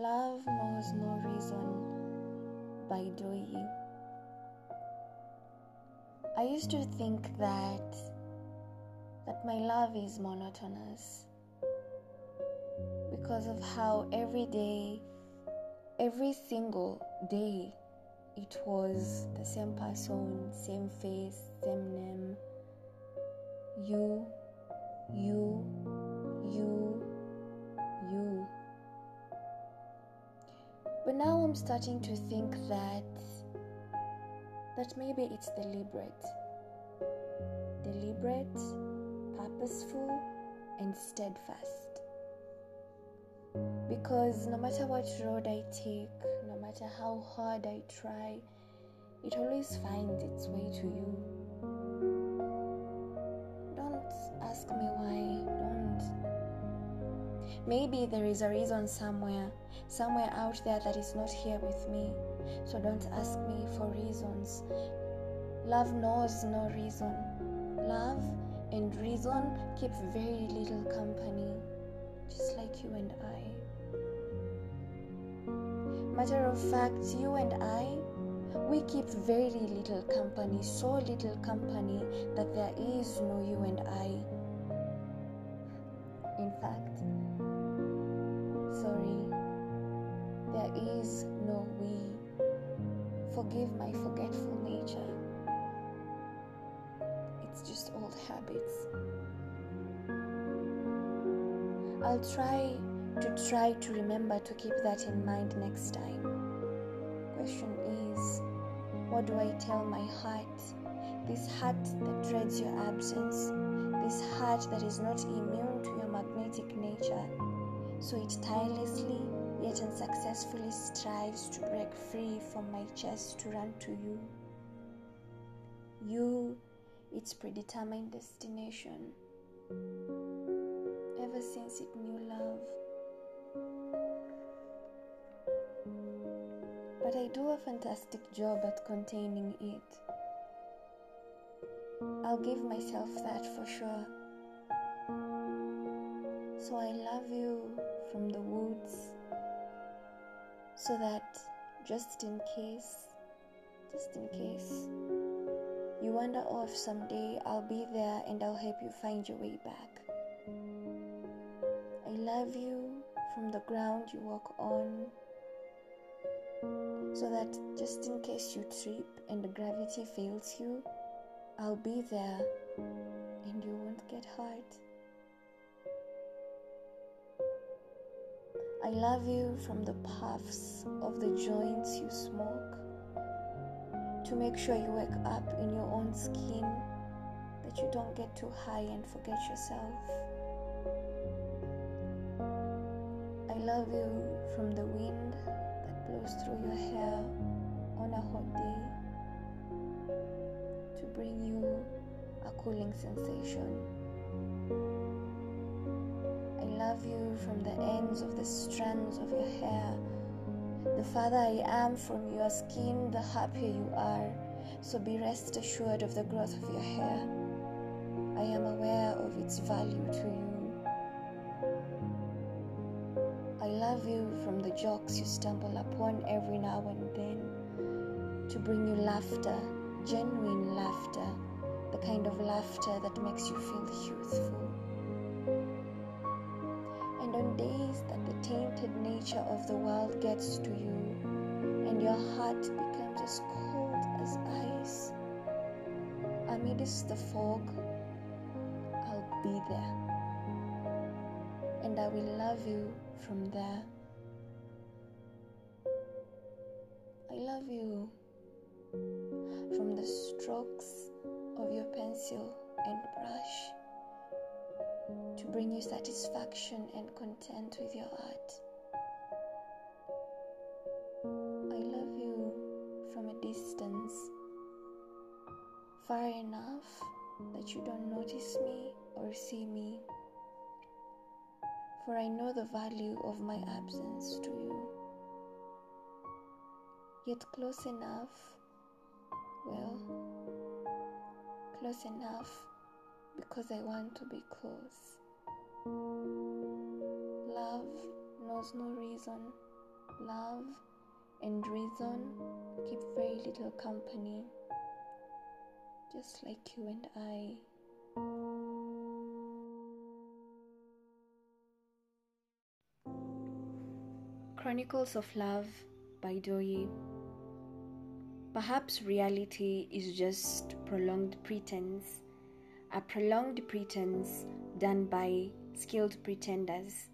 Love knows no reason by doing. I used to think that that my love is monotonous because of how every day, every single day, it was the same person, same face, same name. You, you, you, you. But now I'm starting to think that that maybe it's deliberate. Deliberate, purposeful, and steadfast. Because no matter what road I take, no matter how hard I try, it always finds its way to you. Don't ask me why. Maybe there is a reason somewhere, somewhere out there that is not here with me. So don't ask me for reasons. Love knows no reason. Love and reason keep very little company, just like you and I. Matter of fact, you and I, we keep very little company, so little company that there is no you and I. In fact, is no we. Forgive my forgetful nature. It's just old habits. I'll try to try to remember to keep that in mind next time. Question is, what do I tell my heart? This heart that dreads your absence, this heart that is not immune to your magnetic nature, so it tirelessly yet unsuccessfully strives to break free from my chest to run to you. You, its predetermined destination. Ever since it knew love. But I do a fantastic job at containing it. I'll give myself that for sure. So I love you from the woods so that just in case, just in case, you wonder oh, off someday, I'll be there and I'll help you find your way back. I love you from the ground you walk on so that just in case you trip and the gravity fails you, I'll be there and you won't get hurt. I love you from the puffs of the joints you smoke to make sure you wake up in your own skin, that you don't get too high and forget yourself. I love you from the wind that blows through your hair on a hot day to bring you a cooling sensation. I love you from the ends of the strands of your hair. The farther I am from your skin, the happier you are. So be rest assured of the growth of your hair. I am aware of its value to you. I love you from the jokes you stumble upon every now and then to bring you laughter, genuine laughter, the kind of laughter that makes you feel youthful. On days that the tainted nature of the world gets to you and your heart becomes as cold as ice, amidst the fog, I'll be there. And I will love you from there. I love you from the strokes of your pencil and brush to bring you satisfaction and content with your art. I love you from a distance, far enough that you don't notice me or see me, for I know the value of my absence to you. Yet close enough, well, close enough because I want to be close. Love knows no reason love, and reason keep very little company, just like you and I. Chronicles of Love by Doye. Perhaps reality is just prolonged pretense, a prolonged pretense done by skilled pretenders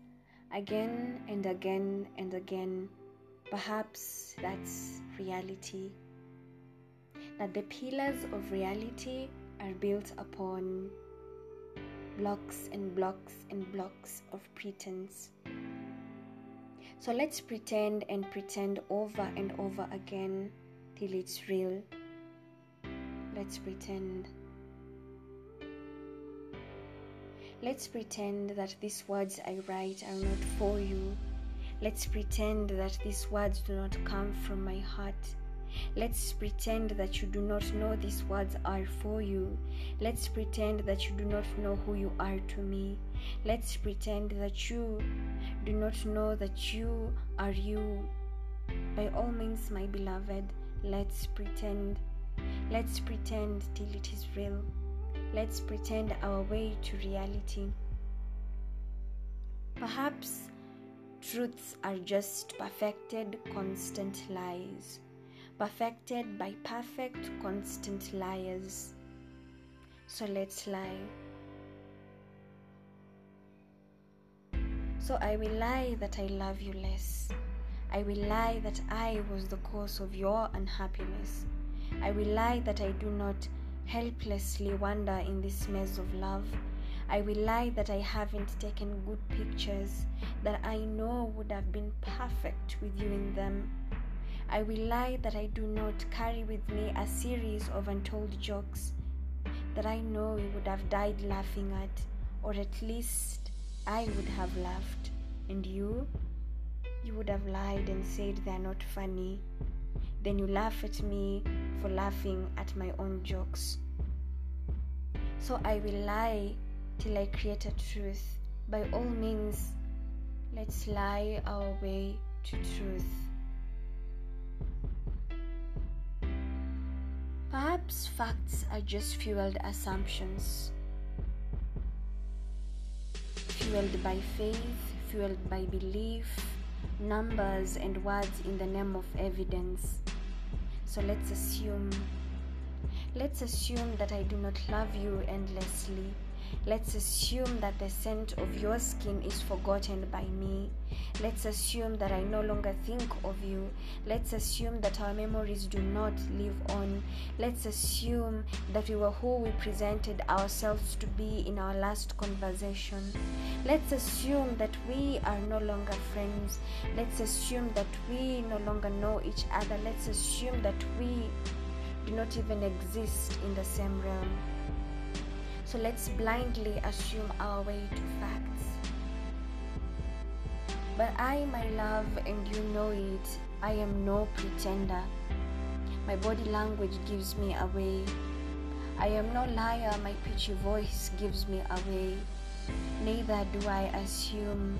again and again and again. Perhaps that's reality. That the pillars of reality are built upon blocks and blocks and blocks of pretense. So let's pretend and pretend over and over again till it's real. Let's pretend. Let's pretend that these words I write are not for you. Let's pretend that these words do not come from my heart. Let's pretend that you do not know these words are for you. Let's pretend that you do not know who you are to me. Let's pretend that you do not know that you are you. By all means, my beloved, let's pretend. Let's pretend till it is real. Let's pretend our way to reality. Perhaps truths are just perfected, constant lies perfected by perfect, constant liars. So let's lie. So I will lie that I love you less. I will lie that I was the cause of your unhappiness. I will lie that I do not helplessly wander in this maze of love. I will lie that I haven't taken good pictures that I know would have been perfect with you in them. I will lie that I do not carry with me a series of untold jokes that I know you would have died laughing at, or at least I would have laughed. And you? You would have lied and said they are not funny. Then you laugh at me for laughing at my own jokes. So I will lie till I create a truth. By all means, let's lie our way to truth. Perhaps facts are just fueled assumptions. Fueled by faith, fueled by belief, numbers and words in the name of evidence. So let's assume. Let's assume that I do not love you endlessly Let's assume that the scent of your skin is forgotten by me. Let's assume that I no longer think of you. Let's assume that our memories do not live on. Let's assume that we were who we presented ourselves to be in our last conversation. Let's assume that we are no longer friends. Let's assume that we no longer know each other. Let's assume that we do not even exist in the same realm. So let's blindly assume our way to facts. But I, my love, and you know it, I am no pretender. My body language gives me away. I am no liar, my pitchy voice gives me away. Neither do I assume,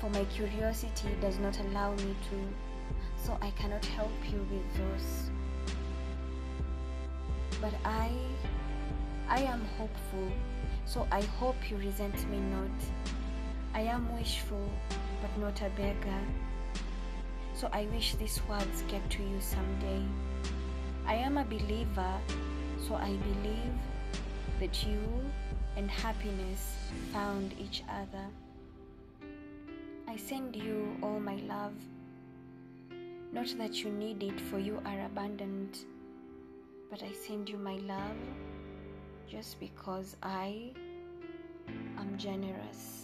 for my curiosity does not allow me to, so I cannot help you with those. But I I am hopeful, so I hope you resent me not. I am wishful, but not a beggar. So I wish these words get to you someday. I am a believer, so I believe that you and happiness found each other. I send you all my love. Not that you need it, for you are abundant, but I send you my love just because I am generous.